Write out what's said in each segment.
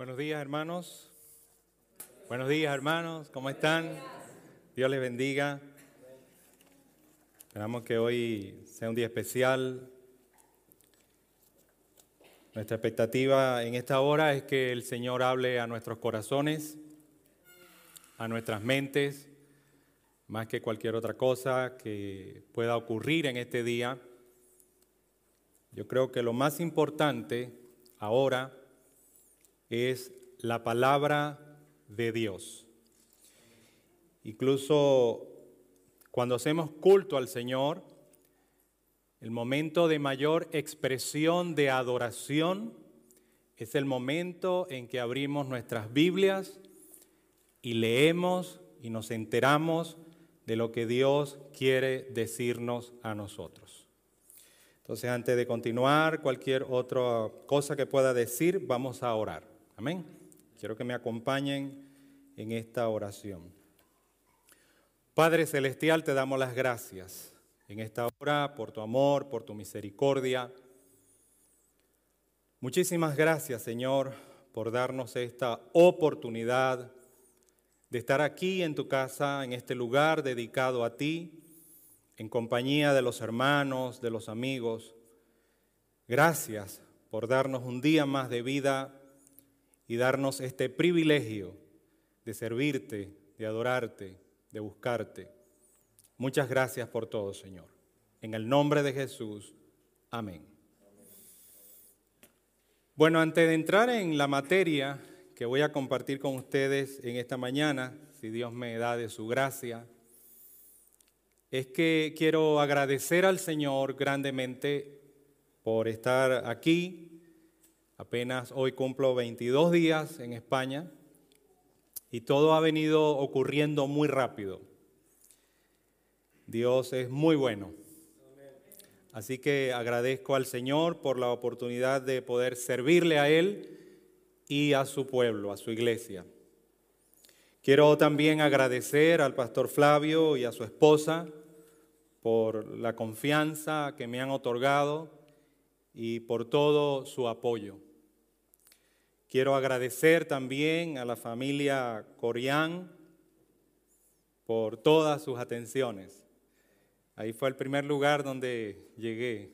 Buenos días, hermanos. Buenos días, hermanos. ¿Cómo están? Dios les bendiga. Esperamos que hoy sea un día especial. Nuestra expectativa en esta hora es que el Señor hable a nuestros corazones, a nuestras mentes, más que cualquier otra cosa que pueda ocurrir en este día. Yo creo que lo más importante ahora es la palabra de Dios. Incluso cuando hacemos culto al Señor, el momento de mayor expresión de adoración es el momento en que abrimos nuestras Biblias y leemos y nos enteramos de lo que Dios quiere decirnos a nosotros. Entonces, antes de continuar, cualquier otra cosa que pueda decir, vamos a orar. Amén. Quiero que me acompañen en esta oración. Padre Celestial, te damos las gracias en esta hora por tu amor, por tu misericordia. Muchísimas gracias, Señor, por darnos esta oportunidad de estar aquí en tu casa, en este lugar dedicado a ti, en compañía de los hermanos, de los amigos. Gracias por darnos un día más de vida y darnos este privilegio de servirte, de adorarte, de buscarte. Muchas gracias por todo, Señor. En el nombre de Jesús, amén. Bueno, antes de entrar en la materia que voy a compartir con ustedes en esta mañana, si Dios me da de su gracia, es que quiero agradecer al Señor grandemente por estar aquí, Apenas hoy cumplo 22 días en España y todo ha venido ocurriendo muy rápido. Dios es muy bueno. Así que agradezco al Señor por la oportunidad de poder servirle a Él y a su pueblo, a su iglesia. Quiero también agradecer al pastor Flavio y a su esposa por la confianza que me han otorgado y por todo su apoyo. Quiero agradecer también a la familia Corián por todas sus atenciones. Ahí fue el primer lugar donde llegué.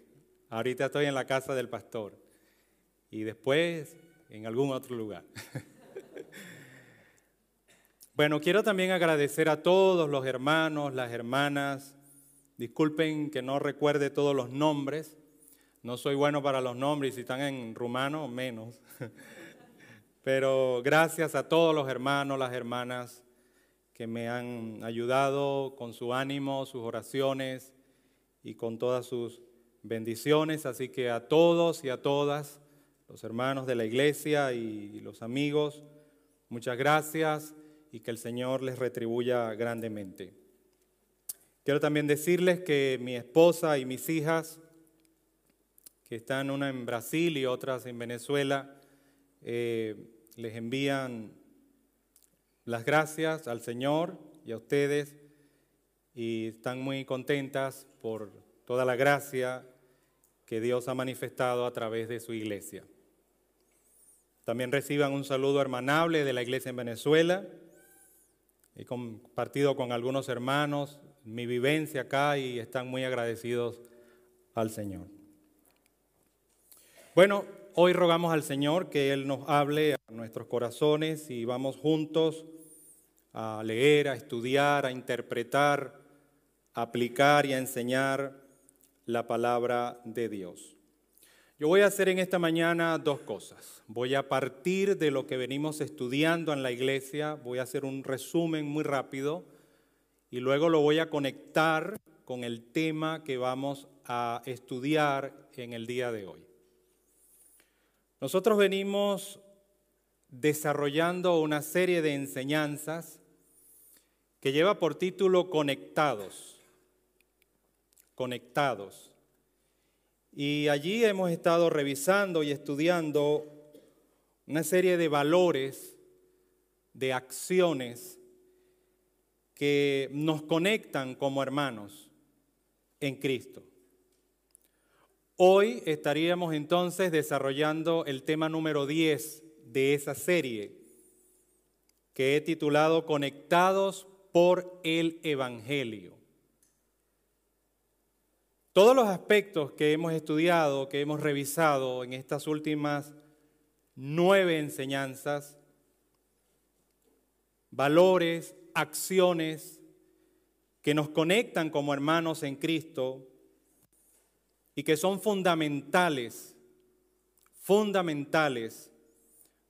Ahorita estoy en la casa del pastor y después en algún otro lugar. bueno, quiero también agradecer a todos los hermanos, las hermanas. Disculpen que no recuerde todos los nombres. No soy bueno para los nombres, si están en rumano, menos. Pero gracias a todos los hermanos, las hermanas que me han ayudado con su ánimo, sus oraciones y con todas sus bendiciones. Así que a todos y a todas, los hermanos de la iglesia y los amigos, muchas gracias y que el Señor les retribuya grandemente. Quiero también decirles que mi esposa y mis hijas, que están una en Brasil y otras en Venezuela, eh, les envían las gracias al Señor y a ustedes y están muy contentas por toda la gracia que Dios ha manifestado a través de su iglesia. También reciban un saludo hermanable de la iglesia en Venezuela. He compartido con algunos hermanos mi vivencia acá y están muy agradecidos al Señor. Bueno, Hoy rogamos al Señor que Él nos hable a nuestros corazones y vamos juntos a leer, a estudiar, a interpretar, a aplicar y a enseñar la palabra de Dios. Yo voy a hacer en esta mañana dos cosas. Voy a partir de lo que venimos estudiando en la iglesia, voy a hacer un resumen muy rápido y luego lo voy a conectar con el tema que vamos a estudiar en el día de hoy. Nosotros venimos desarrollando una serie de enseñanzas que lleva por título Conectados. Conectados. Y allí hemos estado revisando y estudiando una serie de valores, de acciones que nos conectan como hermanos en Cristo. Hoy estaríamos entonces desarrollando el tema número 10 de esa serie que he titulado Conectados por el Evangelio. Todos los aspectos que hemos estudiado, que hemos revisado en estas últimas nueve enseñanzas, valores, acciones que nos conectan como hermanos en Cristo y que son fundamentales, fundamentales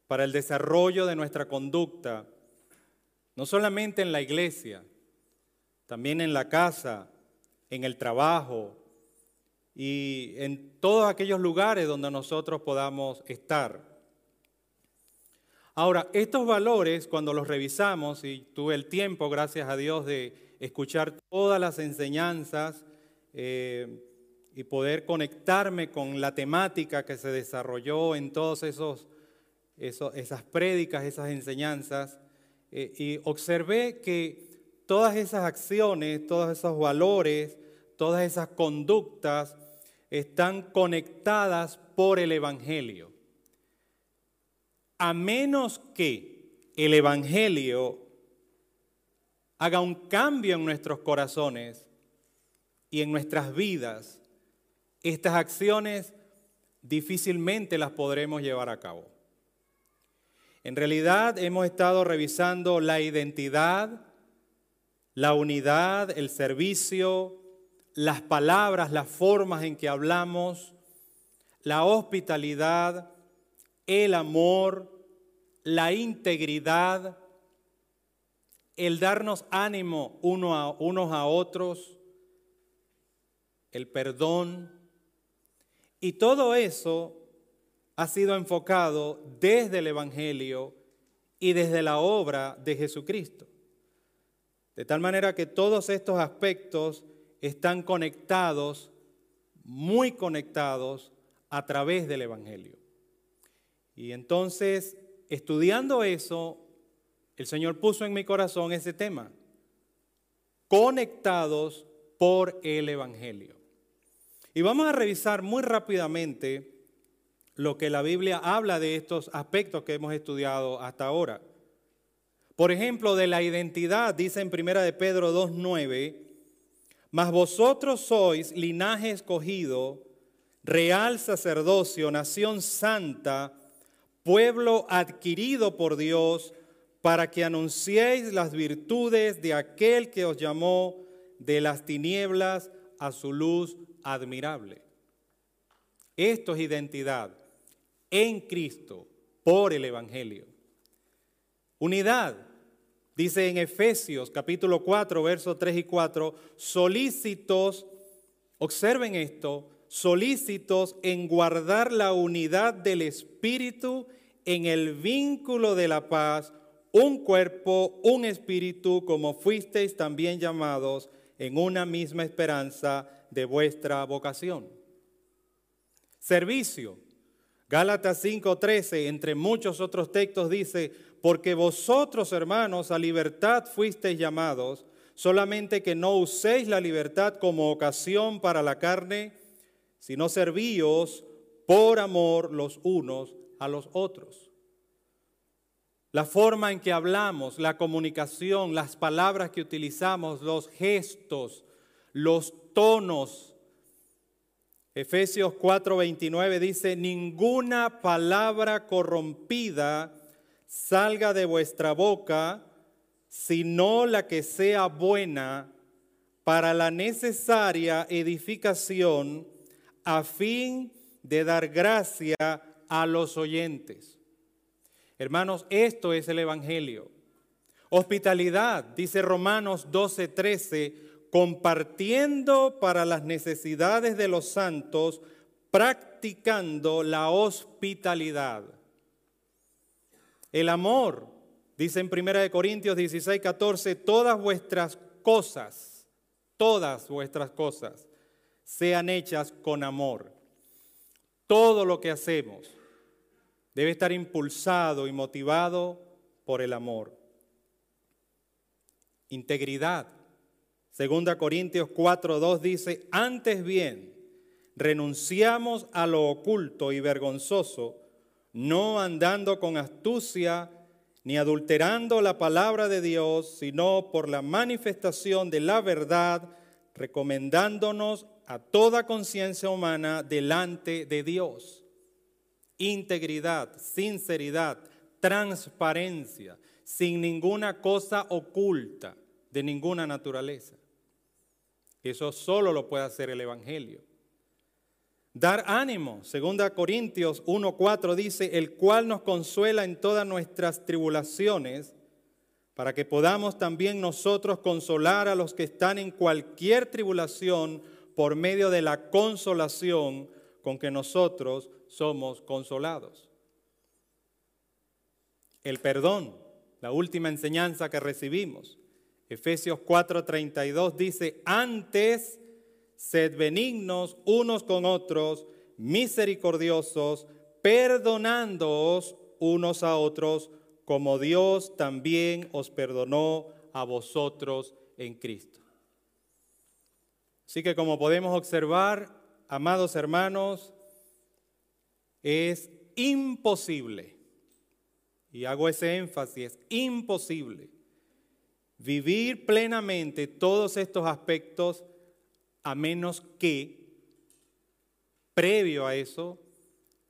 para el desarrollo de nuestra conducta, no solamente en la iglesia, también en la casa, en el trabajo, y en todos aquellos lugares donde nosotros podamos estar. Ahora, estos valores, cuando los revisamos, y tuve el tiempo, gracias a Dios, de escuchar todas las enseñanzas eh, y poder conectarme con la temática que se desarrolló en todas esos, esas prédicas, esas enseñanzas, eh, y observé que todas esas acciones, todos esos valores, todas esas conductas, están conectadas por el Evangelio. A menos que el Evangelio haga un cambio en nuestros corazones y en nuestras vidas, estas acciones difícilmente las podremos llevar a cabo. En realidad hemos estado revisando la identidad, la unidad, el servicio, las palabras, las formas en que hablamos, la hospitalidad, el amor, la integridad, el darnos ánimo uno a, unos a otros, el perdón. Y todo eso ha sido enfocado desde el Evangelio y desde la obra de Jesucristo. De tal manera que todos estos aspectos están conectados, muy conectados a través del Evangelio. Y entonces, estudiando eso, el Señor puso en mi corazón ese tema, conectados por el Evangelio. Y vamos a revisar muy rápidamente lo que la Biblia habla de estos aspectos que hemos estudiado hasta ahora. Por ejemplo, de la identidad, dice en 1 de Pedro 2.9, mas vosotros sois linaje escogido, real sacerdocio, nación santa, pueblo adquirido por Dios, para que anunciéis las virtudes de aquel que os llamó de las tinieblas a su luz admirable. Esto es identidad en Cristo por el Evangelio. Unidad Dice en Efesios capítulo 4, versos 3 y 4, solícitos, observen esto, solícitos en guardar la unidad del Espíritu en el vínculo de la paz, un cuerpo, un espíritu, como fuisteis también llamados en una misma esperanza de vuestra vocación. Servicio. Gálatas 5:13, entre muchos otros textos, dice, porque vosotros, hermanos, a libertad fuisteis llamados, solamente que no uséis la libertad como ocasión para la carne, sino servíos por amor los unos a los otros. La forma en que hablamos, la comunicación, las palabras que utilizamos, los gestos, los tonos. Efesios 4:29 dice, ninguna palabra corrompida salga de vuestra boca, sino la que sea buena para la necesaria edificación a fin de dar gracia a los oyentes. Hermanos, esto es el Evangelio. Hospitalidad, dice Romanos 12:13, compartiendo para las necesidades de los santos, practicando la hospitalidad. El amor, dice en 1 Corintios 16, 14, todas vuestras cosas, todas vuestras cosas sean hechas con amor. Todo lo que hacemos debe estar impulsado y motivado por el amor. Integridad. Segunda Corintios 4:2 dice, antes bien, renunciamos a lo oculto y vergonzoso no andando con astucia ni adulterando la palabra de Dios, sino por la manifestación de la verdad, recomendándonos a toda conciencia humana delante de Dios. Integridad, sinceridad, transparencia, sin ninguna cosa oculta de ninguna naturaleza. Eso solo lo puede hacer el Evangelio. Dar ánimo, 2 Corintios 1:4 dice, el cual nos consuela en todas nuestras tribulaciones, para que podamos también nosotros consolar a los que están en cualquier tribulación por medio de la consolación con que nosotros somos consolados. El perdón, la última enseñanza que recibimos. Efesios 4:32 dice, antes sed benignos unos con otros, misericordiosos, perdonándoos unos a otros, como Dios también os perdonó a vosotros en Cristo. Así que como podemos observar, amados hermanos, es imposible, y hago ese énfasis, es imposible vivir plenamente todos estos aspectos a menos que, previo a eso,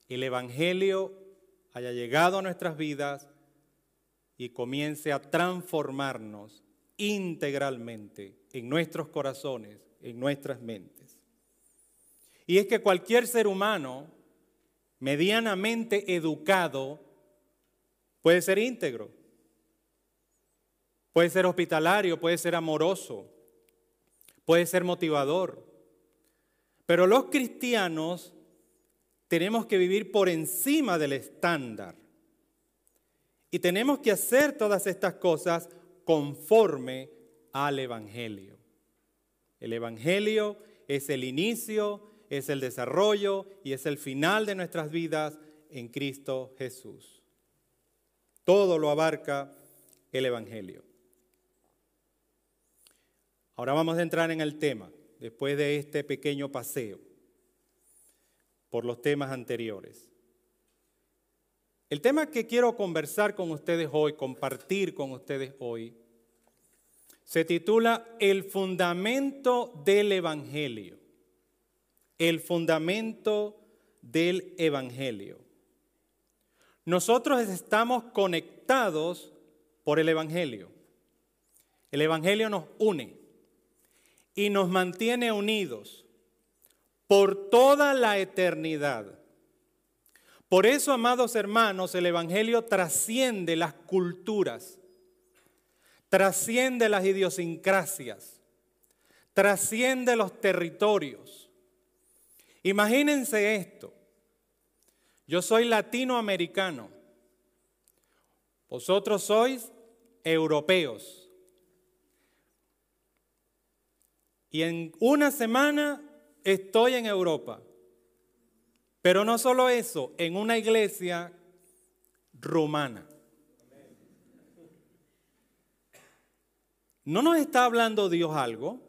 el Evangelio haya llegado a nuestras vidas y comience a transformarnos integralmente en nuestros corazones, en nuestras mentes. Y es que cualquier ser humano medianamente educado puede ser íntegro, puede ser hospitalario, puede ser amoroso, puede ser motivador. Pero los cristianos tenemos que vivir por encima del estándar. Y tenemos que hacer todas estas cosas conforme al Evangelio. El Evangelio es el inicio, es el desarrollo y es el final de nuestras vidas en Cristo Jesús. Todo lo abarca el Evangelio. Ahora vamos a entrar en el tema, después de este pequeño paseo por los temas anteriores. El tema que quiero conversar con ustedes hoy, compartir con ustedes hoy, se titula El fundamento del Evangelio. El fundamento del Evangelio. Nosotros estamos conectados por el Evangelio. El Evangelio nos une y nos mantiene unidos por toda la eternidad. Por eso, amados hermanos, el Evangelio trasciende las culturas, trasciende las idiosincrasias, trasciende los territorios. Imagínense esto. Yo soy latinoamericano. Vosotros sois europeos. Y en una semana estoy en Europa. Pero no solo eso, en una iglesia rumana. ¿No nos está hablando Dios algo?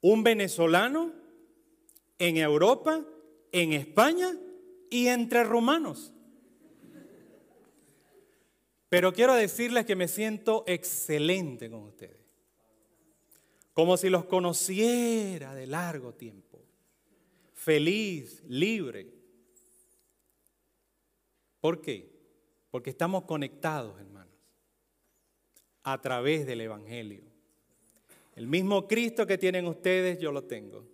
Un venezolano en Europa, en España y entre rumanos. Pero quiero decirles que me siento excelente con ustedes como si los conociera de largo tiempo, feliz, libre. ¿Por qué? Porque estamos conectados, hermanos, a través del Evangelio. El mismo Cristo que tienen ustedes, yo lo tengo.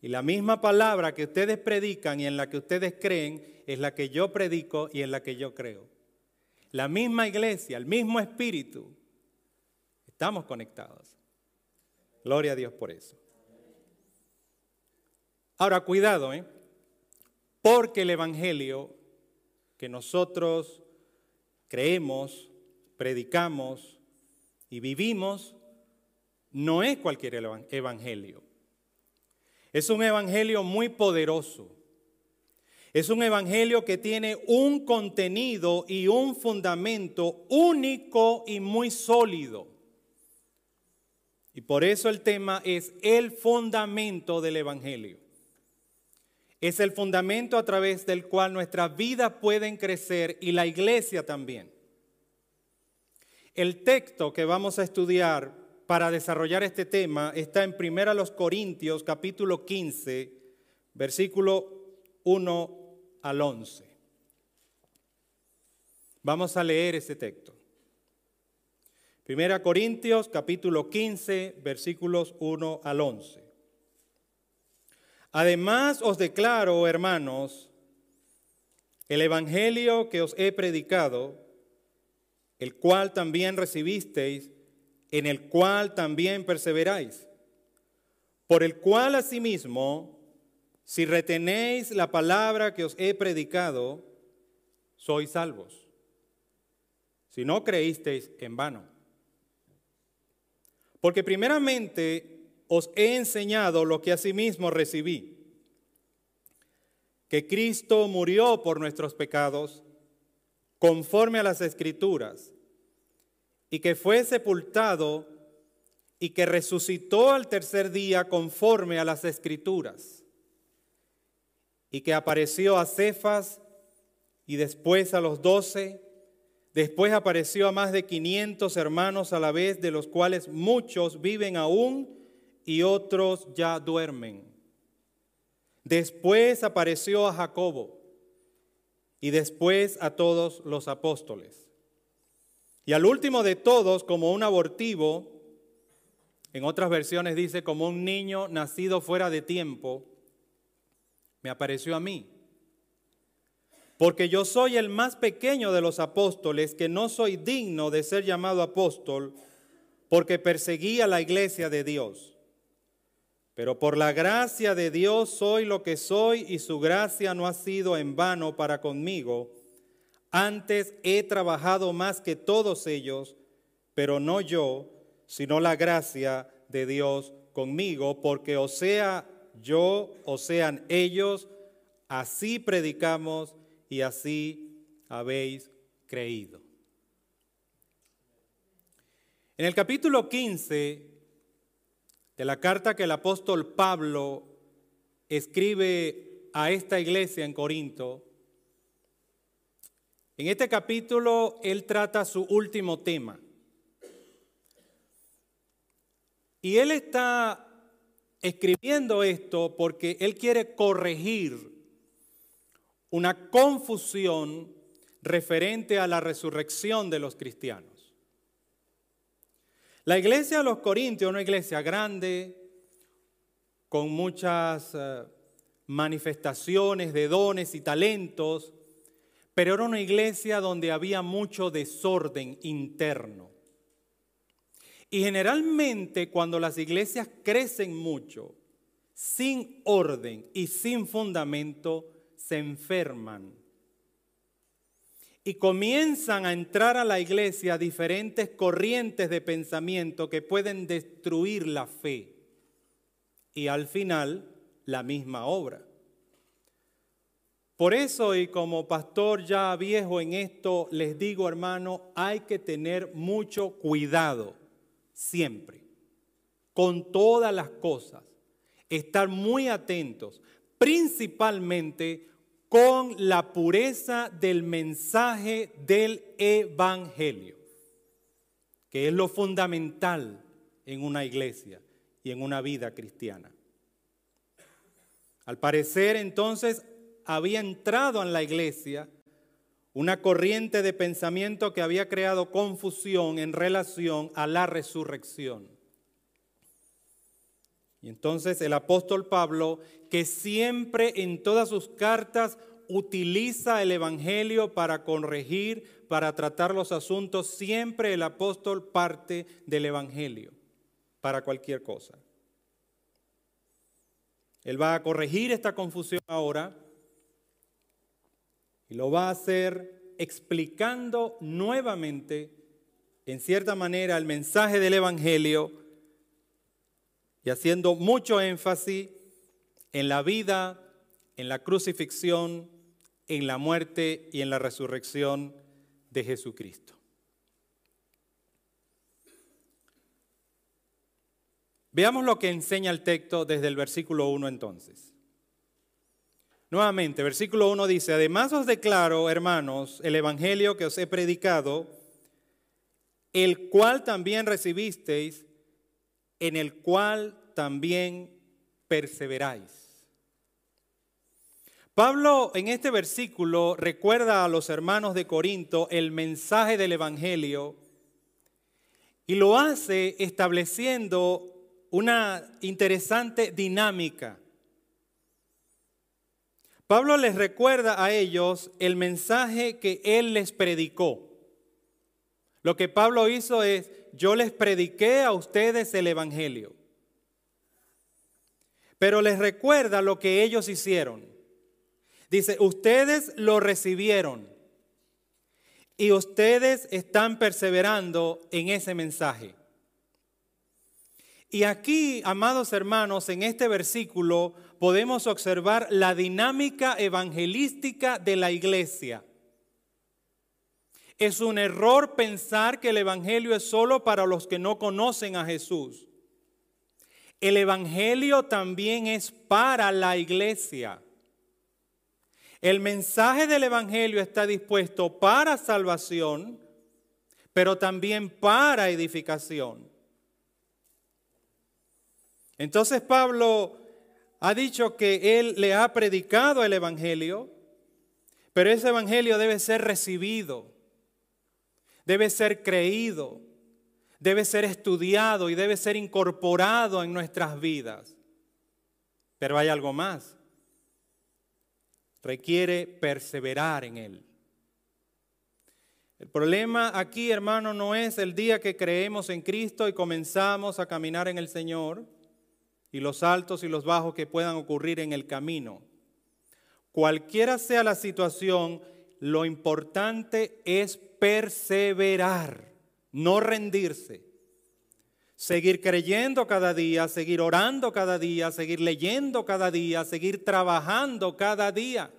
Y la misma palabra que ustedes predican y en la que ustedes creen es la que yo predico y en la que yo creo. La misma iglesia, el mismo espíritu. Estamos conectados. Gloria a Dios por eso. Ahora, cuidado, ¿eh? porque el Evangelio que nosotros creemos, predicamos y vivimos no es cualquier evangelio. Es un evangelio muy poderoso. Es un evangelio que tiene un contenido y un fundamento único y muy sólido. Y por eso el tema es el fundamento del Evangelio. Es el fundamento a través del cual nuestras vidas pueden crecer y la iglesia también. El texto que vamos a estudiar para desarrollar este tema está en 1 Corintios capítulo 15, versículo 1 al 11. Vamos a leer ese texto. 1 Corintios capítulo 15, versículos 1 al 11. Además os declaro, hermanos, el Evangelio que os he predicado, el cual también recibisteis, en el cual también perseveráis, por el cual asimismo, si retenéis la palabra que os he predicado, sois salvos. Si no creísteis en vano. Porque primeramente os he enseñado lo que asimismo recibí, que Cristo murió por nuestros pecados, conforme a las escrituras, y que fue sepultado y que resucitó al tercer día conforme a las escrituras, y que apareció a Cefas y después a los doce, después apareció a más de quinientos hermanos a la vez, de los cuales muchos viven aún y otros ya duermen. Después apareció a Jacobo y después a todos los apóstoles. Y al último de todos, como un abortivo, en otras versiones dice como un niño nacido fuera de tiempo, me apareció a mí. Porque yo soy el más pequeño de los apóstoles, que no soy digno de ser llamado apóstol, porque perseguí a la iglesia de Dios. Pero por la gracia de Dios soy lo que soy y su gracia no ha sido en vano para conmigo. Antes he trabajado más que todos ellos, pero no yo, sino la gracia de Dios conmigo, porque o sea yo o sean ellos, así predicamos y así habéis creído. En el capítulo 15 de la carta que el apóstol Pablo escribe a esta iglesia en Corinto, en este capítulo él trata su último tema. Y él está escribiendo esto porque él quiere corregir una confusión referente a la resurrección de los cristianos. La iglesia de los Corintios, una iglesia grande, con muchas eh, manifestaciones de dones y talentos, pero era una iglesia donde había mucho desorden interno. Y generalmente cuando las iglesias crecen mucho, sin orden y sin fundamento, se enferman y comienzan a entrar a la iglesia diferentes corrientes de pensamiento que pueden destruir la fe y al final la misma obra. Por eso, y como pastor ya viejo en esto, les digo, hermano, hay que tener mucho cuidado siempre, con todas las cosas, estar muy atentos, principalmente con la pureza del mensaje del Evangelio, que es lo fundamental en una iglesia y en una vida cristiana. Al parecer entonces había entrado en la iglesia una corriente de pensamiento que había creado confusión en relación a la resurrección. Y entonces el apóstol Pablo, que siempre en todas sus cartas utiliza el Evangelio para corregir, para tratar los asuntos, siempre el apóstol parte del Evangelio para cualquier cosa. Él va a corregir esta confusión ahora y lo va a hacer explicando nuevamente, en cierta manera, el mensaje del Evangelio y haciendo mucho énfasis en la vida, en la crucifixión, en la muerte y en la resurrección de Jesucristo. Veamos lo que enseña el texto desde el versículo 1 entonces. Nuevamente, versículo 1 dice, además os declaro, hermanos, el Evangelio que os he predicado, el cual también recibisteis, en el cual también perseveráis. Pablo en este versículo recuerda a los hermanos de Corinto el mensaje del Evangelio y lo hace estableciendo una interesante dinámica. Pablo les recuerda a ellos el mensaje que él les predicó. Lo que Pablo hizo es, yo les prediqué a ustedes el Evangelio. Pero les recuerda lo que ellos hicieron. Dice, ustedes lo recibieron y ustedes están perseverando en ese mensaje. Y aquí, amados hermanos, en este versículo podemos observar la dinámica evangelística de la iglesia. Es un error pensar que el Evangelio es solo para los que no conocen a Jesús. El Evangelio también es para la iglesia. El mensaje del Evangelio está dispuesto para salvación, pero también para edificación. Entonces Pablo ha dicho que él le ha predicado el Evangelio, pero ese Evangelio debe ser recibido debe ser creído, debe ser estudiado y debe ser incorporado en nuestras vidas. Pero hay algo más. Requiere perseverar en él. El problema aquí, hermano, no es el día que creemos en Cristo y comenzamos a caminar en el Señor y los altos y los bajos que puedan ocurrir en el camino. Cualquiera sea la situación, lo importante es perseverar, no rendirse. Seguir creyendo cada día, seguir orando cada día, seguir leyendo cada día, seguir trabajando cada día.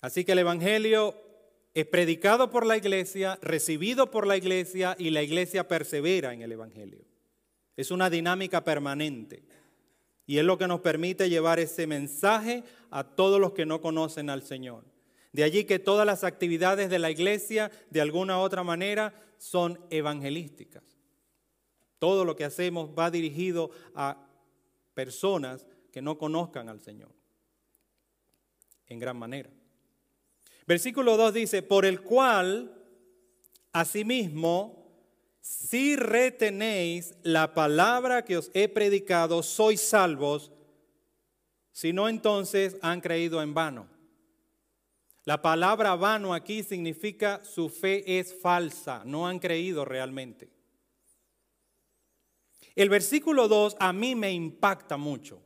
Así que el Evangelio es predicado por la iglesia, recibido por la iglesia y la iglesia persevera en el Evangelio. Es una dinámica permanente. Y es lo que nos permite llevar ese mensaje a todos los que no conocen al Señor. De allí que todas las actividades de la iglesia, de alguna u otra manera, son evangelísticas. Todo lo que hacemos va dirigido a personas que no conozcan al Señor. En gran manera. Versículo 2 dice, por el cual, asimismo, si retenéis la palabra que os he predicado, sois salvos, si no entonces han creído en vano. La palabra vano aquí significa su fe es falsa, no han creído realmente. El versículo 2 a mí me impacta mucho.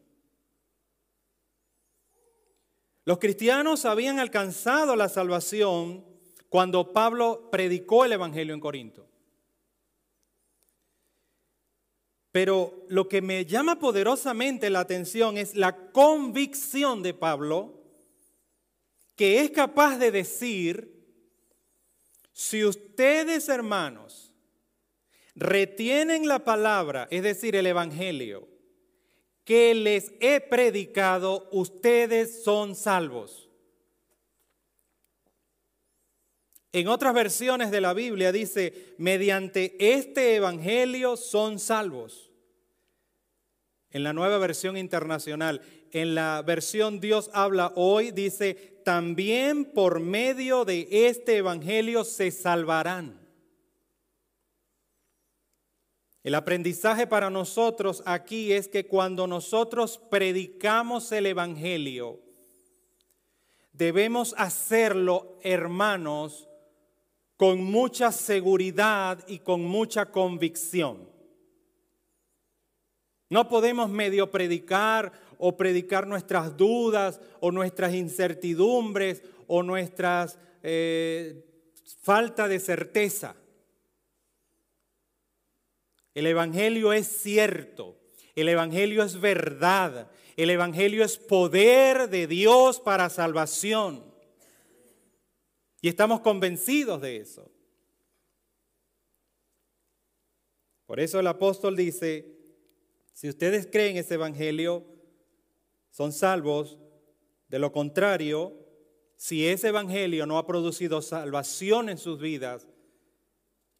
Los cristianos habían alcanzado la salvación cuando Pablo predicó el Evangelio en Corinto. Pero lo que me llama poderosamente la atención es la convicción de Pablo, que es capaz de decir, si ustedes hermanos retienen la palabra, es decir, el Evangelio, que les he predicado, ustedes son salvos. En otras versiones de la Biblia dice, mediante este Evangelio son salvos. En la nueva versión internacional, en la versión Dios habla hoy, dice, también por medio de este Evangelio se salvarán. El aprendizaje para nosotros aquí es que cuando nosotros predicamos el Evangelio, debemos hacerlo, hermanos, con mucha seguridad y con mucha convicción. No podemos medio predicar o predicar nuestras dudas o nuestras incertidumbres o nuestras eh, falta de certeza. El Evangelio es cierto, el Evangelio es verdad, el Evangelio es poder de Dios para salvación. Y estamos convencidos de eso. Por eso el apóstol dice, Si ustedes creen ese evangelio, son salvos. De lo contrario, si ese evangelio no ha producido salvación en sus vidas,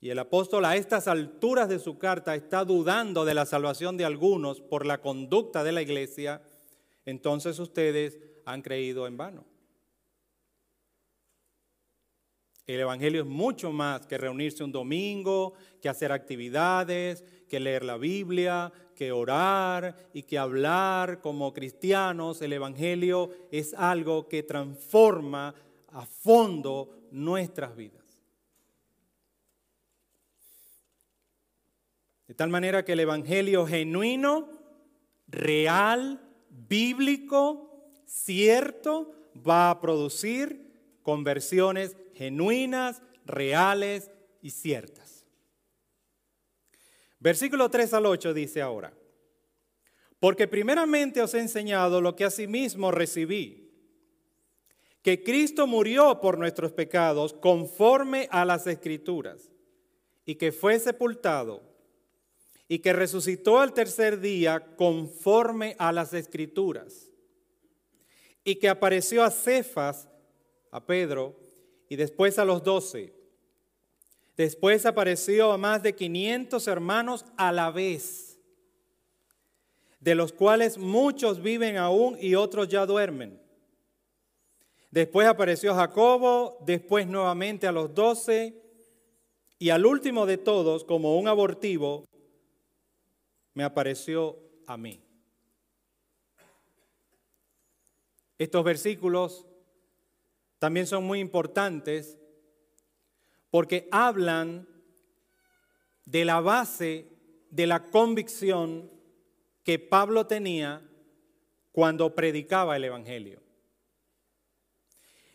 y el apóstol a estas alturas de su carta está dudando de la salvación de algunos por la conducta de la iglesia, entonces ustedes han creído en vano. El Evangelio es mucho más que reunirse un domingo, que hacer actividades, que leer la Biblia, que orar y que hablar como cristianos. El Evangelio es algo que transforma a fondo nuestras vidas. De tal manera que el Evangelio genuino, real, bíblico, cierto, va a producir conversiones genuinas, reales y ciertas. Versículo 3 al 8 dice ahora, porque primeramente os he enseñado lo que asimismo recibí, que Cristo murió por nuestros pecados conforme a las escrituras, y que fue sepultado, y que resucitó al tercer día conforme a las escrituras, y que apareció a Cefas, a Pedro, y después a los doce. Después apareció a más de 500 hermanos a la vez, de los cuales muchos viven aún y otros ya duermen. Después apareció Jacobo, después nuevamente a los doce, y al último de todos, como un abortivo, me apareció a mí. Estos versículos también son muy importantes porque hablan de la base de la convicción que Pablo tenía cuando predicaba el Evangelio.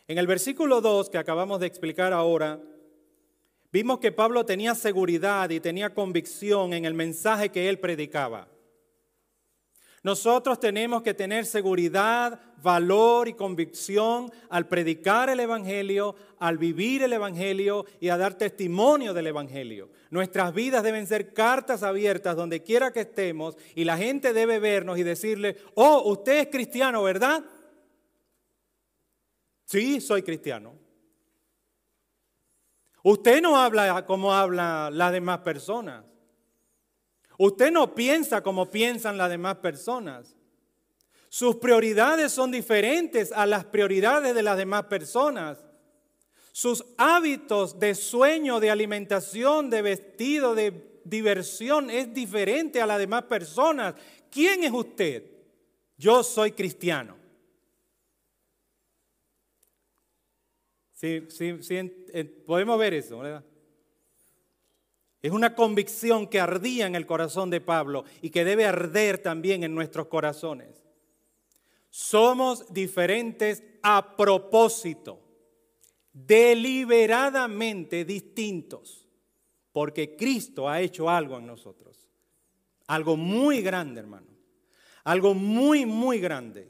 En el versículo 2 que acabamos de explicar ahora, vimos que Pablo tenía seguridad y tenía convicción en el mensaje que él predicaba. Nosotros tenemos que tener seguridad, valor y convicción al predicar el Evangelio, al vivir el Evangelio y a dar testimonio del Evangelio. Nuestras vidas deben ser cartas abiertas donde quiera que estemos y la gente debe vernos y decirle, oh, usted es cristiano, ¿verdad? Sí, soy cristiano. Usted no habla como hablan las demás personas. Usted no piensa como piensan las demás personas. Sus prioridades son diferentes a las prioridades de las demás personas. Sus hábitos de sueño, de alimentación, de vestido, de diversión es diferente a las demás personas. ¿Quién es usted? Yo soy cristiano. Sí, sí, sí, podemos ver eso, ¿verdad? Es una convicción que ardía en el corazón de Pablo y que debe arder también en nuestros corazones. Somos diferentes a propósito, deliberadamente distintos, porque Cristo ha hecho algo en nosotros. Algo muy grande, hermano. Algo muy, muy grande.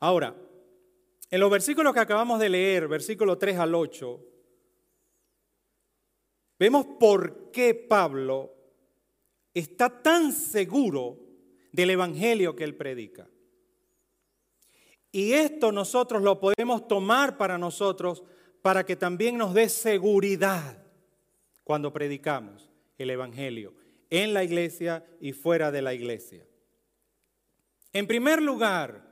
Ahora, en los versículos que acabamos de leer, versículo 3 al 8, vemos por qué Pablo está tan seguro del Evangelio que él predica. Y esto nosotros lo podemos tomar para nosotros para que también nos dé seguridad cuando predicamos el Evangelio en la iglesia y fuera de la iglesia. En primer lugar,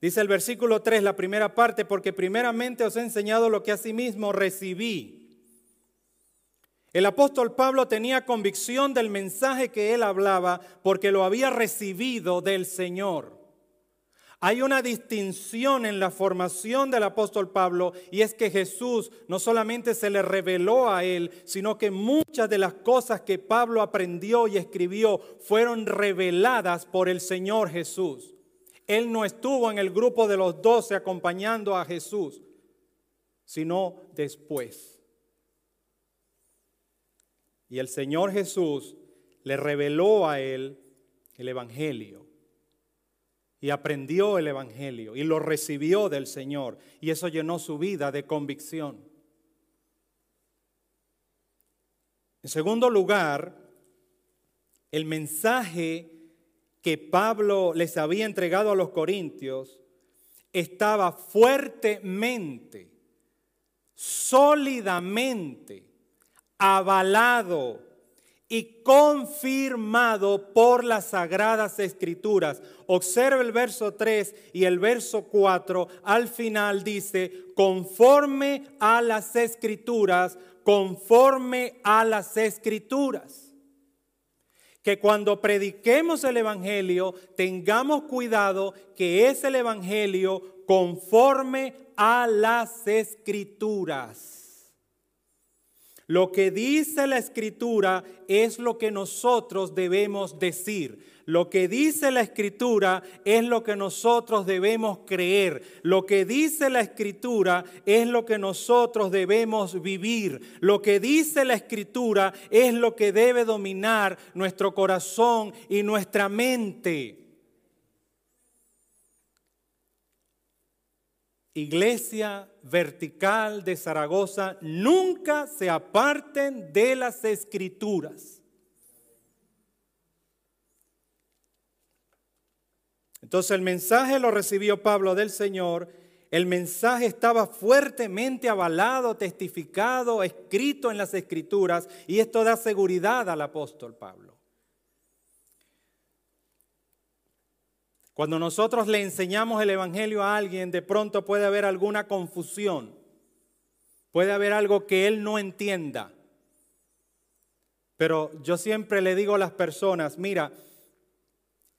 dice el versículo 3, la primera parte, porque primeramente os he enseñado lo que asimismo recibí el apóstol Pablo tenía convicción del mensaje que él hablaba porque lo había recibido del Señor. Hay una distinción en la formación del apóstol Pablo y es que Jesús no solamente se le reveló a él, sino que muchas de las cosas que Pablo aprendió y escribió fueron reveladas por el Señor Jesús. Él no estuvo en el grupo de los doce acompañando a Jesús, sino después. Y el Señor Jesús le reveló a él el Evangelio. Y aprendió el Evangelio y lo recibió del Señor. Y eso llenó su vida de convicción. En segundo lugar, el mensaje que Pablo les había entregado a los corintios estaba fuertemente, sólidamente avalado y confirmado por las sagradas escrituras. Observa el verso 3 y el verso 4. Al final dice, conforme a las escrituras, conforme a las escrituras que cuando prediquemos el Evangelio tengamos cuidado que es el Evangelio conforme a las escrituras. Lo que dice la escritura es lo que nosotros debemos decir. Lo que dice la escritura es lo que nosotros debemos creer. Lo que dice la escritura es lo que nosotros debemos vivir. Lo que dice la escritura es lo que debe dominar nuestro corazón y nuestra mente. Iglesia vertical de Zaragoza, nunca se aparten de las escrituras. Entonces el mensaje lo recibió Pablo del Señor. El mensaje estaba fuertemente avalado, testificado, escrito en las escrituras y esto da seguridad al apóstol Pablo. Cuando nosotros le enseñamos el Evangelio a alguien, de pronto puede haber alguna confusión, puede haber algo que él no entienda. Pero yo siempre le digo a las personas, mira,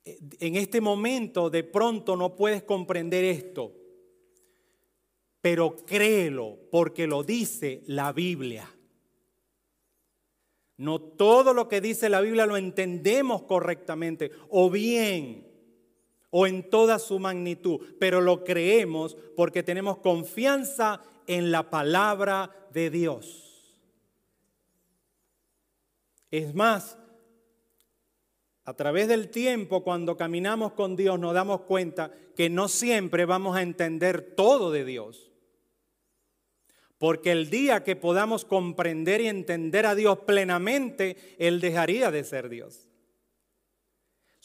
en este momento de pronto no puedes comprender esto, pero créelo porque lo dice la Biblia. No todo lo que dice la Biblia lo entendemos correctamente o bien o en toda su magnitud, pero lo creemos porque tenemos confianza en la palabra de Dios. Es más, a través del tiempo, cuando caminamos con Dios, nos damos cuenta que no siempre vamos a entender todo de Dios. Porque el día que podamos comprender y entender a Dios plenamente, Él dejaría de ser Dios.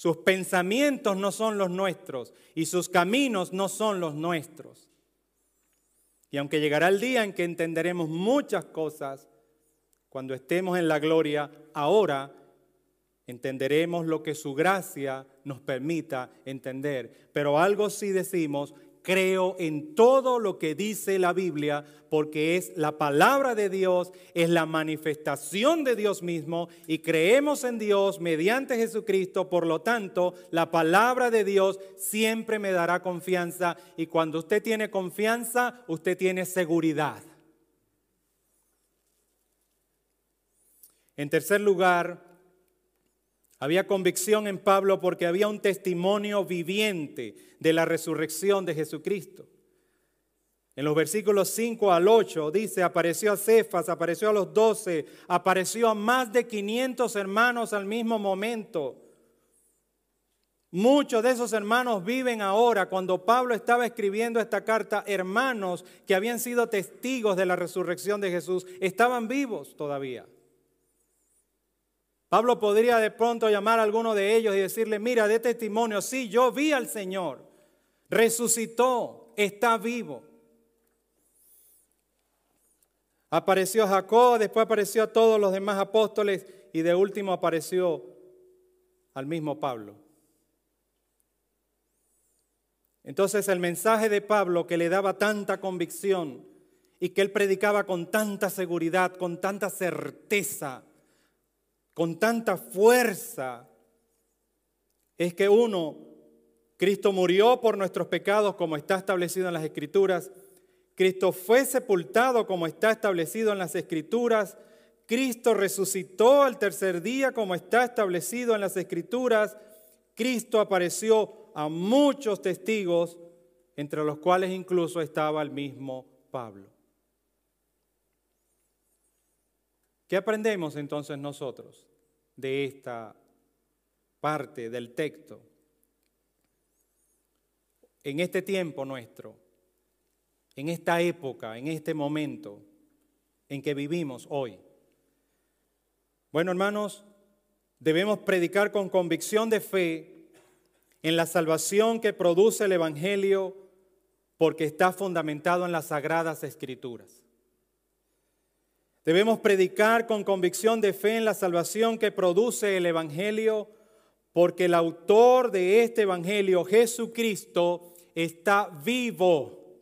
Sus pensamientos no son los nuestros y sus caminos no son los nuestros. Y aunque llegará el día en que entenderemos muchas cosas, cuando estemos en la gloria, ahora entenderemos lo que su gracia nos permita entender. Pero algo sí decimos, creo en todo lo que dice la Biblia, porque es la palabra de Dios, es la manifestación de Dios mismo, y creemos en Dios mediante Jesucristo, por lo tanto, la palabra de Dios siempre me dará confianza, y cuando usted tiene confianza, usted tiene seguridad. En tercer lugar, había convicción en Pablo porque había un testimonio viviente de la resurrección de Jesucristo. En los versículos 5 al 8 dice, apareció a Cefas, apareció a los doce, apareció a más de 500 hermanos al mismo momento. Muchos de esos hermanos viven ahora. Cuando Pablo estaba escribiendo esta carta, hermanos que habían sido testigos de la resurrección de Jesús, estaban vivos todavía. Pablo podría de pronto llamar a alguno de ellos y decirle, mira, de testimonio, sí, yo vi al Señor, resucitó, está vivo. Apareció Jacob, después apareció a todos los demás apóstoles y de último apareció al mismo Pablo. Entonces el mensaje de Pablo que le daba tanta convicción y que él predicaba con tanta seguridad, con tanta certeza, con tanta fuerza es que uno, Cristo murió por nuestros pecados como está establecido en las Escrituras, Cristo fue sepultado como está establecido en las Escrituras, Cristo resucitó al tercer día como está establecido en las Escrituras, Cristo apareció a muchos testigos, entre los cuales incluso estaba el mismo Pablo. ¿Qué aprendemos entonces nosotros de esta parte del texto? En este tiempo nuestro, en esta época, en este momento en que vivimos hoy. Bueno, hermanos, debemos predicar con convicción de fe en la salvación que produce el Evangelio porque está fundamentado en las sagradas escrituras. Debemos predicar con convicción de fe en la salvación que produce el Evangelio porque el autor de este Evangelio, Jesucristo, está vivo,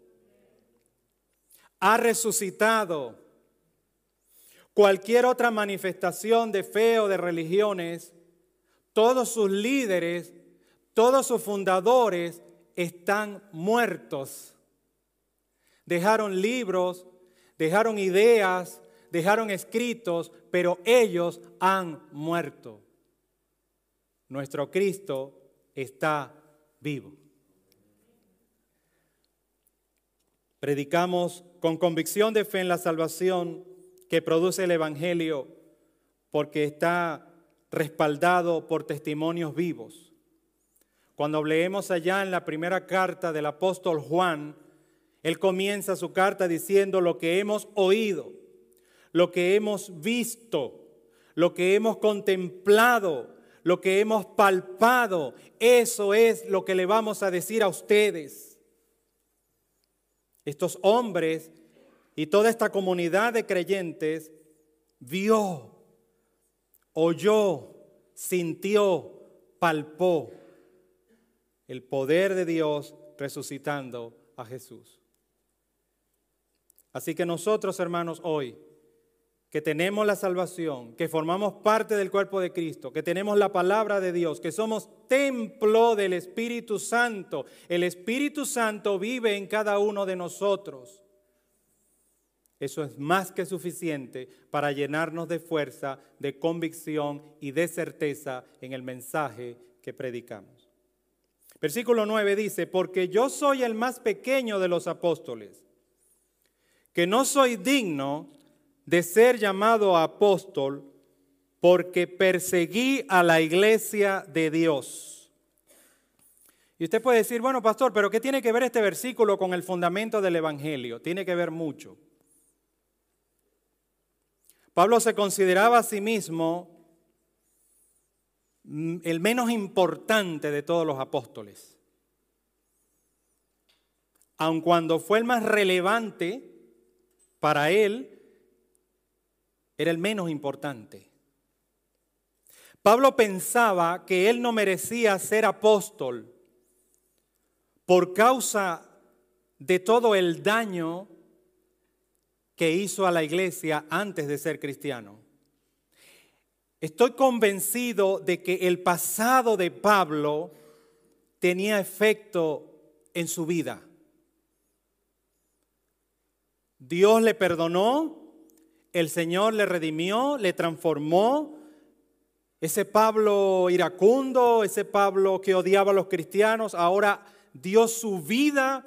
ha resucitado. Cualquier otra manifestación de fe o de religiones, todos sus líderes, todos sus fundadores están muertos. Dejaron libros, dejaron ideas, dejaron escritos, pero ellos han muerto. Nuestro Cristo está vivo. Predicamos con convicción de fe en la salvación que produce el Evangelio porque está respaldado por testimonios vivos. Cuando leemos allá en la primera carta del apóstol Juan, él comienza su carta diciendo lo que hemos oído, lo que hemos visto, lo que hemos contemplado, lo que hemos palpado, eso es lo que le vamos a decir a ustedes. Estos hombres y toda esta comunidad de creyentes vio, oyó, sintió, palpó el poder de Dios resucitando a Jesús. Así que nosotros, hermanos, hoy que tenemos la salvación, que formamos parte del cuerpo de Cristo, que tenemos la palabra de Dios, que somos templo del Espíritu Santo. El Espíritu Santo vive en cada uno de nosotros. Eso es más que suficiente para llenarnos de fuerza, de convicción y de certeza en el mensaje que predicamos. Versículo 9 dice, porque yo soy el más pequeño de los apóstoles, que no soy digno de ser llamado apóstol porque perseguí a la iglesia de Dios. Y usted puede decir, bueno, pastor, pero ¿qué tiene que ver este versículo con el fundamento del Evangelio? Tiene que ver mucho. Pablo se consideraba a sí mismo mm, el menos importante de todos los apóstoles. Aun cuando fue el más relevante para él, era el menos importante. Pablo pensaba que él no merecía ser apóstol por causa de todo el daño que hizo a la iglesia antes de ser cristiano. Estoy convencido de que el pasado de Pablo tenía efecto en su vida. Dios le perdonó, el Señor le redimió, le transformó. Ese Pablo iracundo, ese Pablo que odiaba a los cristianos, ahora dio su vida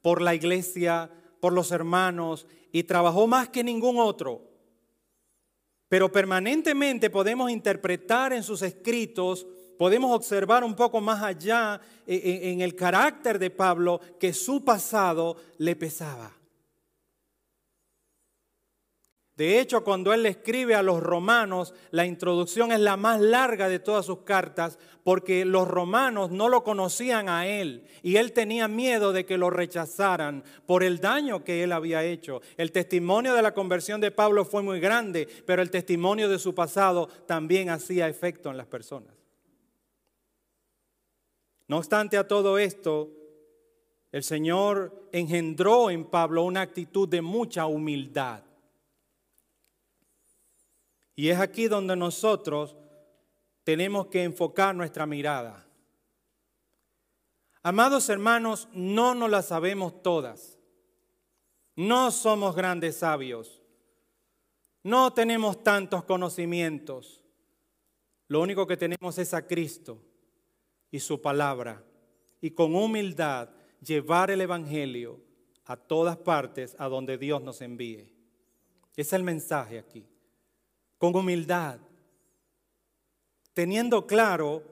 por la iglesia, por los hermanos y trabajó más que ningún otro. Pero permanentemente podemos interpretar en sus escritos, podemos observar un poco más allá eh, eh, en el carácter de Pablo que su pasado le pesaba. De hecho, cuando él le escribe a los romanos, la introducción es la más larga de todas sus cartas porque los romanos no lo conocían a él y él tenía miedo de que lo rechazaran por el daño que él había hecho. El testimonio de la conversión de Pablo fue muy grande, pero el testimonio de su pasado también hacía efecto en las personas. No obstante a todo esto, el Señor engendró en Pablo una actitud de mucha humildad. Y es aquí donde nosotros tenemos que enfocar nuestra mirada. Amados hermanos, no nos la sabemos todas. No somos grandes sabios. No tenemos tantos conocimientos. Lo único que tenemos es a Cristo y su palabra. Y con humildad llevar el Evangelio a todas partes a donde Dios nos envíe. Es el mensaje aquí con humildad, teniendo claro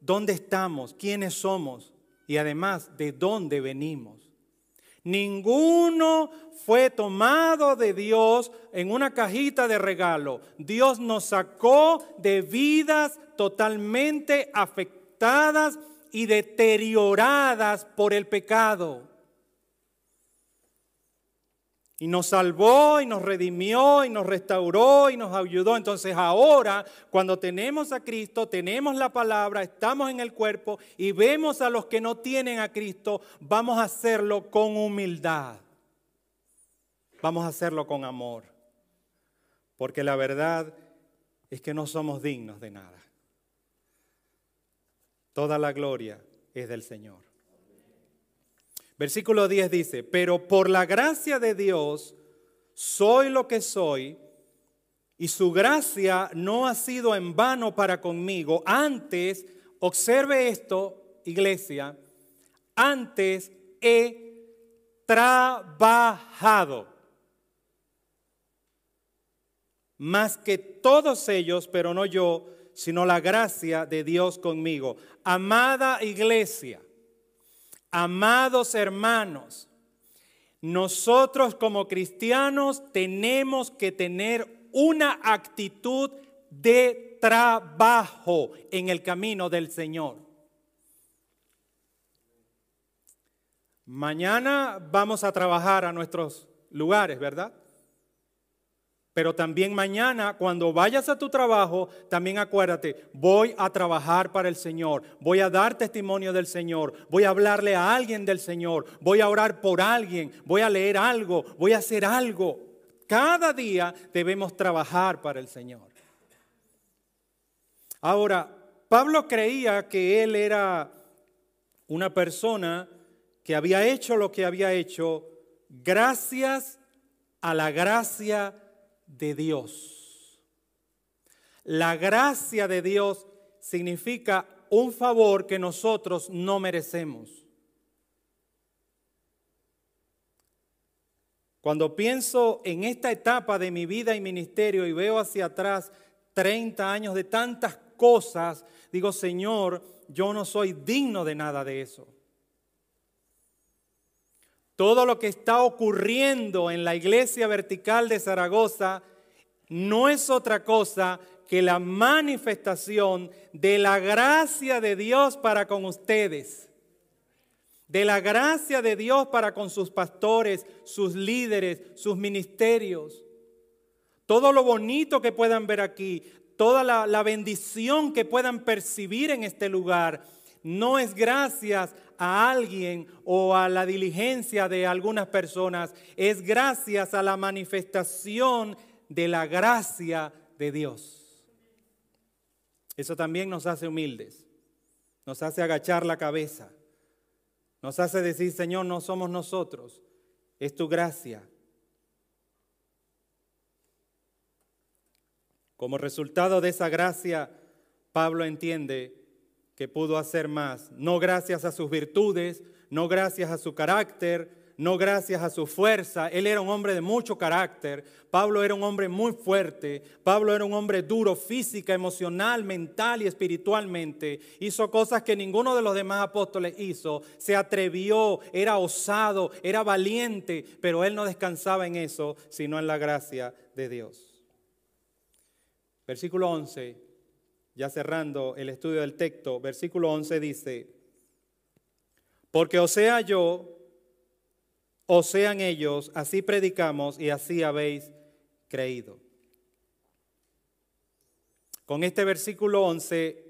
dónde estamos, quiénes somos y además de dónde venimos. Ninguno fue tomado de Dios en una cajita de regalo. Dios nos sacó de vidas totalmente afectadas y deterioradas por el pecado. Y nos salvó y nos redimió y nos restauró y nos ayudó. Entonces ahora, cuando tenemos a Cristo, tenemos la palabra, estamos en el cuerpo y vemos a los que no tienen a Cristo, vamos a hacerlo con humildad. Vamos a hacerlo con amor. Porque la verdad es que no somos dignos de nada. Toda la gloria es del Señor. Versículo 10 dice, pero por la gracia de Dios soy lo que soy y su gracia no ha sido en vano para conmigo. Antes, observe esto, iglesia, antes he trabajado más que todos ellos, pero no yo, sino la gracia de Dios conmigo. Amada iglesia, Amados hermanos, nosotros como cristianos tenemos que tener una actitud de trabajo en el camino del Señor. Mañana vamos a trabajar a nuestros lugares, ¿verdad? Pero también mañana, cuando vayas a tu trabajo, también acuérdate, voy a trabajar para el Señor, voy a dar testimonio del Señor, voy a hablarle a alguien del Señor, voy a orar por alguien, voy a leer algo, voy a hacer algo. Cada día debemos trabajar para el Señor. Ahora, Pablo creía que él era una persona que había hecho lo que había hecho gracias a la gracia de Dios. La gracia de Dios significa un favor que nosotros no merecemos. Cuando pienso en esta etapa de mi vida y ministerio y veo hacia atrás 30 años de tantas cosas, digo, Señor, yo no soy digno de nada de eso. Todo lo que está ocurriendo en la iglesia vertical de Zaragoza no es otra cosa que la manifestación de la gracia de Dios para con ustedes. De la gracia de Dios para con sus pastores, sus líderes, sus ministerios. Todo lo bonito que puedan ver aquí, toda la, bendición que puedan percibir en este lugar, no es gracias a alguien o a la diligencia de algunas personas, es gracias a la manifestación de la gracia de Dios. Eso también nos hace humildes, nos hace agachar la cabeza, nos hace decir, Señor, no somos nosotros, es tu gracia. Como resultado de esa gracia, Pablo entiende que pudo hacer más, no gracias a sus virtudes, no gracias a su carácter, no gracias a su fuerza. Él era un hombre de mucho carácter. Pablo era un hombre muy fuerte. Pablo era un hombre duro física, emocional, mental y espiritualmente. Hizo cosas que ninguno de los demás apóstoles hizo. Se atrevió, era osado, era valiente, pero él no descansaba en eso, sino en la gracia de Dios. Versículo 11 ya cerrando el estudio del texto, versículo 11 dice, porque o sea yo, o sean ellos, así predicamos y así habéis creído. Con este versículo 11,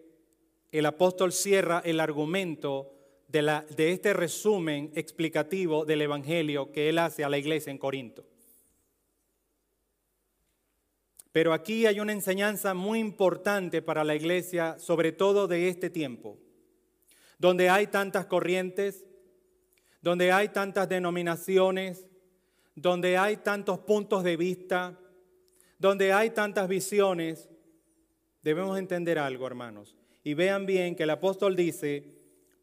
el apóstol cierra el argumento de, de este resumen explicativo del Evangelio que él hace a la iglesia en Corinto. Pero aquí hay una enseñanza muy importante para la iglesia, sobre todo de este tiempo, donde hay tantas corrientes, donde hay tantas denominaciones, donde hay tantos puntos de vista, donde hay tantas visiones. Debemos entender algo, hermanos. Y vean bien que el apóstol dice,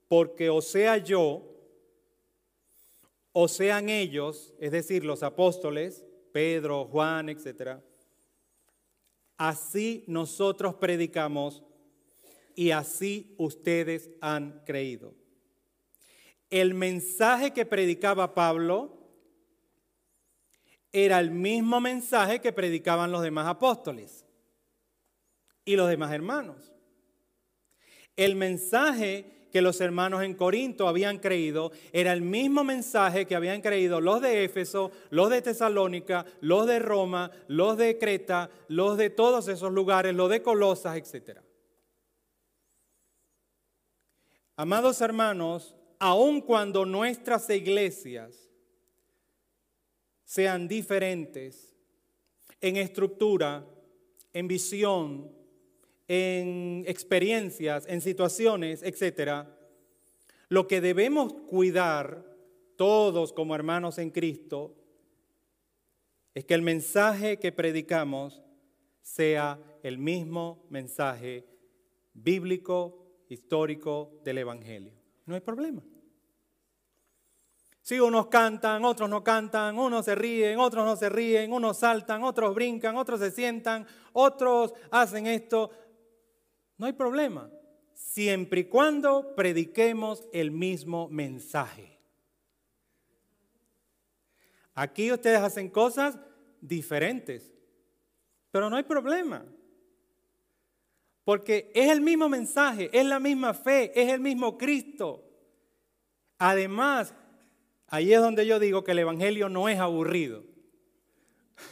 porque o sea yo, o sean ellos, es decir, los apóstoles, Pedro, Juan, etcétera, Así nosotros predicamos y así ustedes han creído. el mensaje que predicaba Pablo era el mismo mensaje que predicaban los demás apóstoles y los demás hermanos. El mensaje que los hermanos en Corinto habían creído era el mismo mensaje que habían creído los de Éfeso, los de Tesalónica, los de Roma, los de Creta, los de todos esos lugares, los de Colosas, etc. Amados hermanos, aun cuando nuestras iglesias sean diferentes en estructura, en visión, en experiencias, en situaciones, etc., lo que debemos cuidar todos como hermanos en Cristo es que el mensaje que predicamos sea el mismo mensaje bíblico, histórico del Evangelio. No hay problema. Si unos cantan, otros no cantan, unos se ríen, otros no se ríen, unos saltan, otros brincan, otros se sientan, otros hacen esto, no hay problema, siempre y cuando prediquemos el mismo mensaje. Aquí ustedes hacen cosas diferentes, pero no hay problema. Porque es el mismo mensaje, es la misma fe, es el mismo Cristo. Además, ahí es donde yo digo que el Evangelio no es aburrido.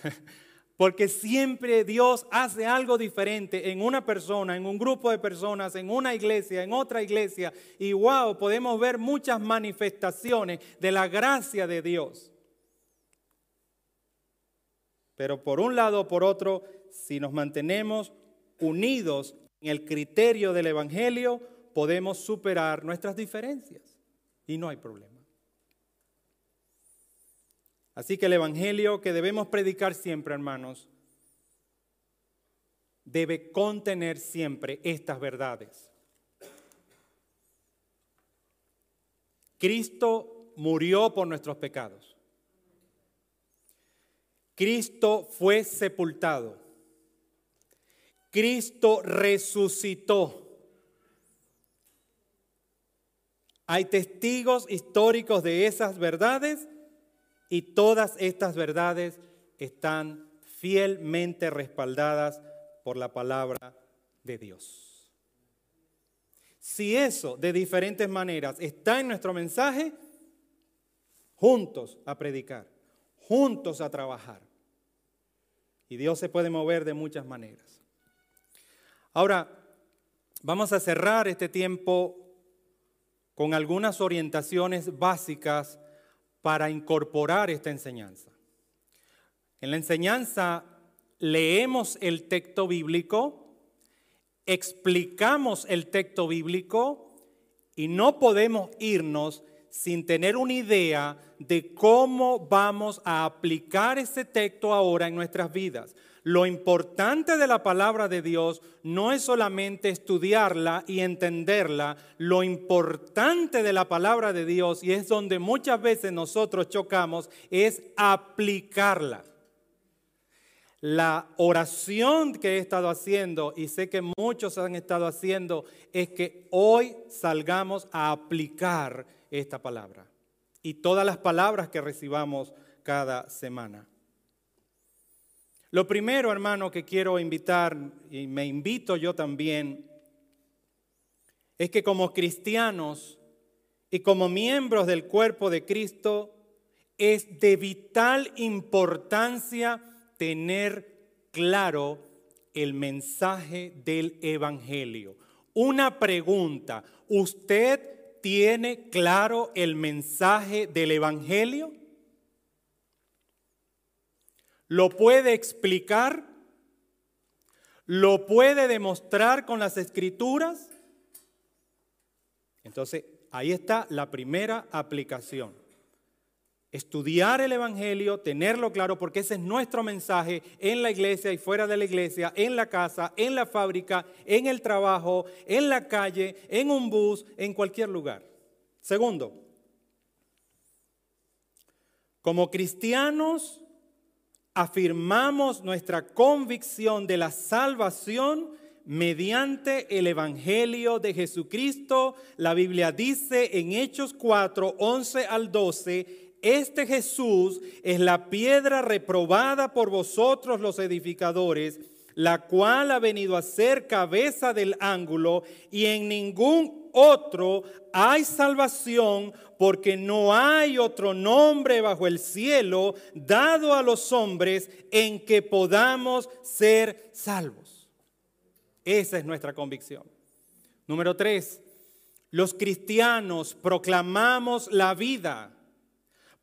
Porque siempre Dios hace algo diferente en una persona, en un grupo de personas, en una iglesia, en otra iglesia. Y wow, podemos ver muchas manifestaciones de la gracia de Dios. Pero por un lado o por otro, si nos mantenemos unidos en el criterio del Evangelio, podemos superar nuestras diferencias. Y no hay problema. Así que el Evangelio que debemos predicar siempre, hermanos, debe contener siempre estas verdades. Cristo murió por nuestros pecados. Cristo fue sepultado. Cristo resucitó. Hay testigos históricos de esas verdades y todas estas verdades están fielmente respaldadas por la palabra de Dios. Si eso de diferentes maneras está en nuestro mensaje, juntos a predicar, juntos a trabajar. Y Dios se puede mover de muchas maneras. Ahora, vamos a cerrar este tiempo con algunas orientaciones básicas para incorporar esta enseñanza. En la enseñanza leemos el texto bíblico, explicamos el texto bíblico y no podemos irnos sin tener una idea de cómo vamos a aplicar ese texto ahora en nuestras vidas. Lo importante de la palabra de Dios no es solamente estudiarla y entenderla, lo importante de la palabra de Dios, y es donde muchas veces nosotros chocamos, es aplicarla. La oración que he estado haciendo, y sé que muchos han estado haciendo, es que hoy salgamos a aplicar esta palabra y todas las palabras que recibamos cada semana. Lo primero, hermano, que quiero invitar, y me invito yo también, es que como cristianos y como miembros del cuerpo de Cristo, es de vital importancia tener claro el mensaje del Evangelio. Una pregunta, ¿usted tiene claro el mensaje del Evangelio? Lo puede explicar, lo puede demostrar con las escrituras. Entonces, ahí está la primera aplicación. Estudiar el Evangelio, tenerlo claro, porque ese es nuestro mensaje en la iglesia y fuera de la iglesia, en la casa, en la fábrica, en el trabajo, en la calle, en un bus, en cualquier lugar. Segundo, como cristianos afirmamos nuestra convicción de la salvación mediante el Evangelio de Jesucristo. La Biblia dice en Hechos 4, 11 al 12, este Jesús es la piedra reprobada por vosotros los edificadores, la cual ha venido a ser cabeza del ángulo y en ningún otro hay salvación porque no hay otro nombre bajo el cielo dado a los hombres en que podamos ser salvos. Esa es nuestra convicción. Número tres, los cristianos proclamamos la vida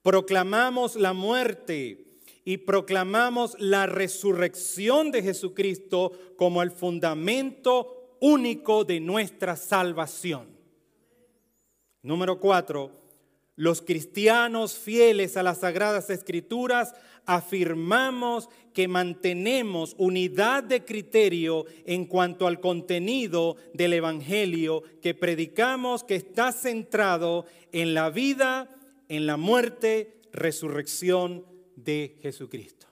proclamamos la muerte y proclamamos la resurrección de Jesucristo como el fundamento único de nuestra salvación. Número cuatro, los cristianos fieles a las sagradas escrituras afirmamos que mantenemos unidad de criterio en cuanto al contenido del Evangelio que predicamos que está centrado en la vida en la muerte, resurrección de Jesucristo.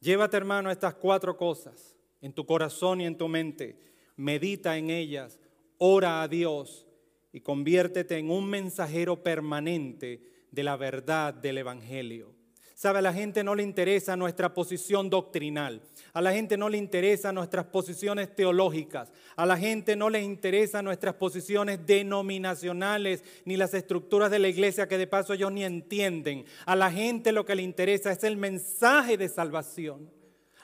Llévate, hermano, estas cuatro cosas en tu corazón y en tu mente. Medita en ellas, ora a Dios y conviértete en un mensajero permanente de la verdad del Evangelio. Sabe, a la gente no le interesa nuestra posición doctrinal. A la gente no le interesa nuestras posiciones teológicas. A la gente no le interesa nuestras posiciones denominacionales ni las estructuras de la iglesia que de paso ellos ni entienden. A la gente lo que le interesa es el mensaje de salvación.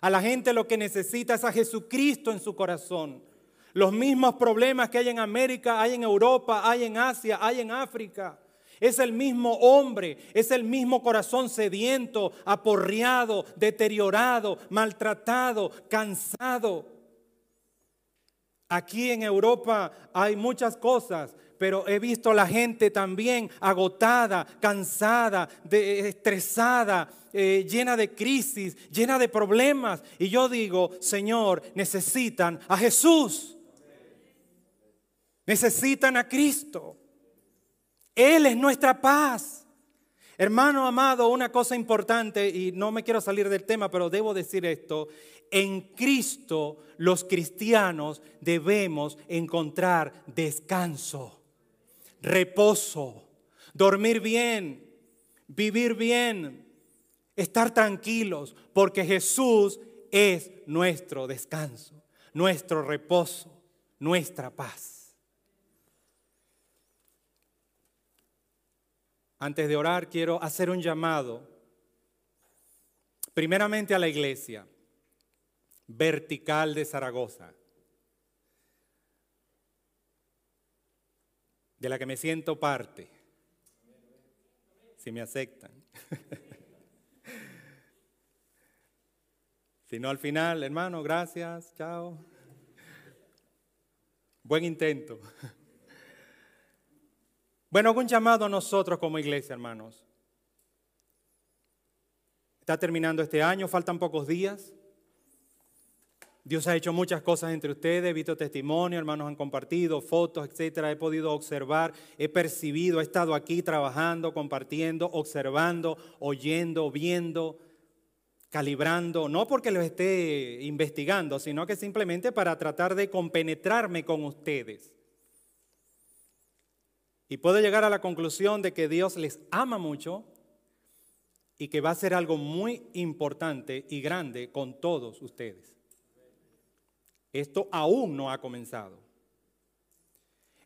A la gente lo que necesita es a Jesucristo en su corazón. Los mismos problemas que hay en América, hay en Europa, hay en Asia, hay en África. Es el mismo hombre, es el mismo corazón sediento, aporreado, deteriorado, maltratado, cansado. Aquí en Europa hay muchas cosas, pero he visto a la gente también agotada, cansada, estresada, eh, llena de crisis, llena de problemas. Y yo digo, Señor, necesitan a Jesús. Necesitan a Cristo. Él es nuestra paz. Hermano amado, una cosa importante, y no me quiero salir del tema, pero debo decir esto, en Cristo los cristianos debemos encontrar descanso, reposo, dormir bien, vivir bien, estar tranquilos, porque Jesús es nuestro descanso, nuestro reposo, nuestra paz. Antes de orar, quiero hacer un llamado, primeramente a la iglesia vertical de Zaragoza, de la que me siento parte, si me aceptan. si no, al final, hermano, gracias, chao. Buen intento. Bueno, hago un llamado a nosotros como iglesia, hermanos. Está terminando este año, faltan pocos días. Dios ha hecho muchas cosas entre ustedes, he visto testimonio, hermanos han compartido fotos, etcétera. He podido observar, he percibido, he estado aquí trabajando, compartiendo, observando, oyendo, viendo, calibrando, no porque los esté investigando, sino que simplemente para tratar de compenetrarme con ustedes. Y puedo llegar a la conclusión de que Dios les ama mucho y que va a ser algo muy importante y grande con todos ustedes. Esto aún no ha comenzado.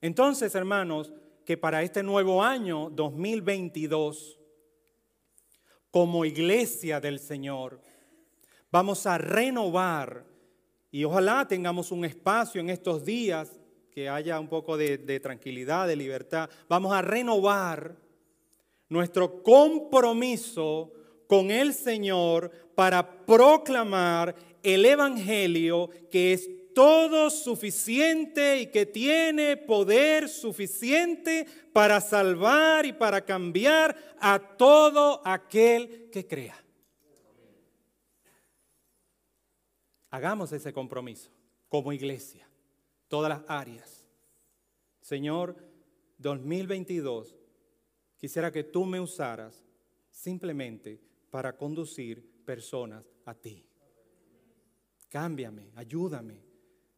Entonces, hermanos, que para este nuevo año 2022, como iglesia del Señor, vamos a renovar y ojalá tengamos un espacio en estos días que haya un poco de, tranquilidad, de libertad. Vamos a renovar nuestro compromiso con el Señor para proclamar el Evangelio que es todo suficiente y que tiene poder suficiente para salvar y para cambiar a todo aquel que crea. Hagamos ese compromiso como iglesia todas las áreas. Señor, 2022, quisiera que tú me usaras simplemente para conducir personas a ti. Cámbiame, ayúdame.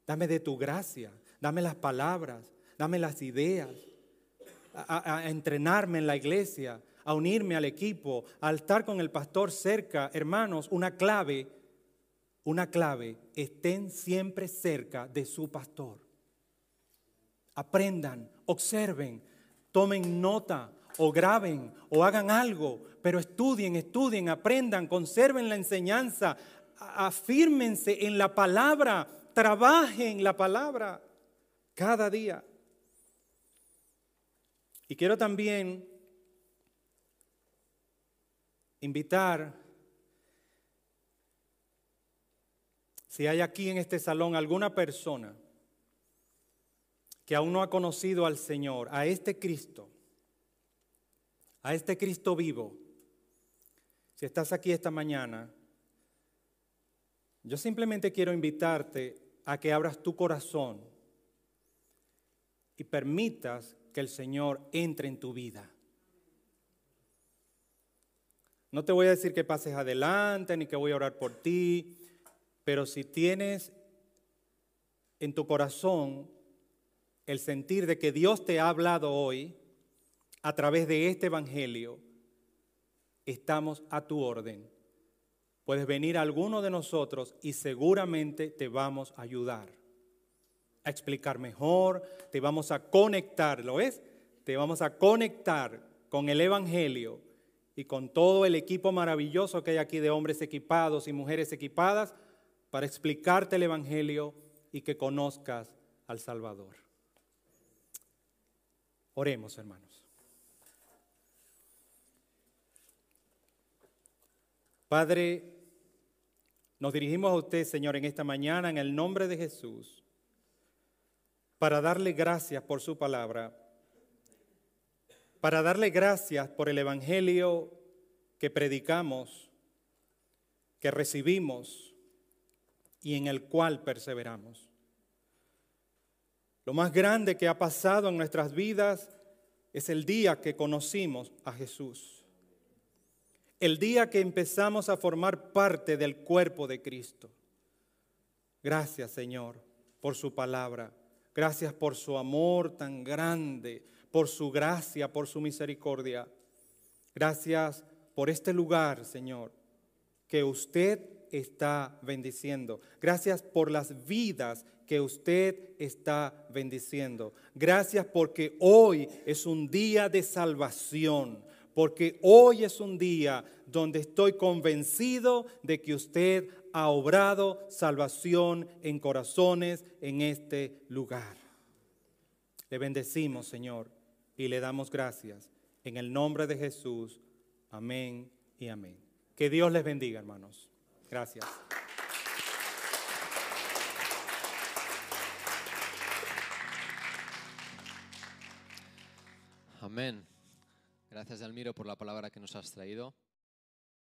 Dame de tu gracia, dame las palabras, dame las ideas. A, a entrenarme en la iglesia, a unirme al equipo, a estar con el pastor cerca. Hermanos, una clave, una clave, estén siempre cerca de su pastor. Aprendan, observen, tomen nota o graben o hagan algo, pero estudien, estudien, aprendan, conserven la enseñanza, afírmense en la palabra, trabajen la palabra cada día. Y quiero también invitar, si hay aquí en este salón alguna persona que aún no ha conocido al Señor, a este Cristo, a este Cristo vivo, si estás aquí esta mañana, yo simplemente quiero invitarte a que abras tu corazón y permitas que el Señor entre en tu vida. No te voy a decir que pases adelante ni que voy a orar por ti, pero si tienes en tu corazón el sentir de que Dios te ha hablado hoy a través de este Evangelio, estamos a tu orden. Puedes venir a alguno de nosotros y seguramente te vamos a ayudar a explicar mejor, te vamos a conectar, ¿lo es? Te vamos a conectar con el Evangelio y con todo el equipo maravilloso que hay aquí de hombres equipados y mujeres equipadas para explicarte el Evangelio y que conozcas al Salvador. Oremos, hermanos. Padre, nos dirigimos a usted, Señor, en esta mañana en el nombre de Jesús, para darle gracias por su palabra, para darle gracias por el Evangelio que predicamos, que recibimos y en el cual perseveramos. Lo más grande que ha pasado en nuestras vidas es el día que conocimos a Jesús el día que empezamos a formar parte del cuerpo de Cristo. Gracias Señor por su palabra. Gracias por su amor tan grande, por su gracia, por su misericordia. Gracias por este lugar, Señor, que usted está bendiciendo. Gracias por las vidas que usted está bendiciendo. Gracias porque hoy es un día de salvación porque hoy es un día donde estoy convencido de que usted ha obrado salvación en corazones en este lugar. Le bendecimos, Señor, y le damos gracias. En el nombre de Jesús, amén y amén. Que Dios les bendiga, hermanos. Gracias. Amén. Gracias, Almiro, por la palabra que nos has traído.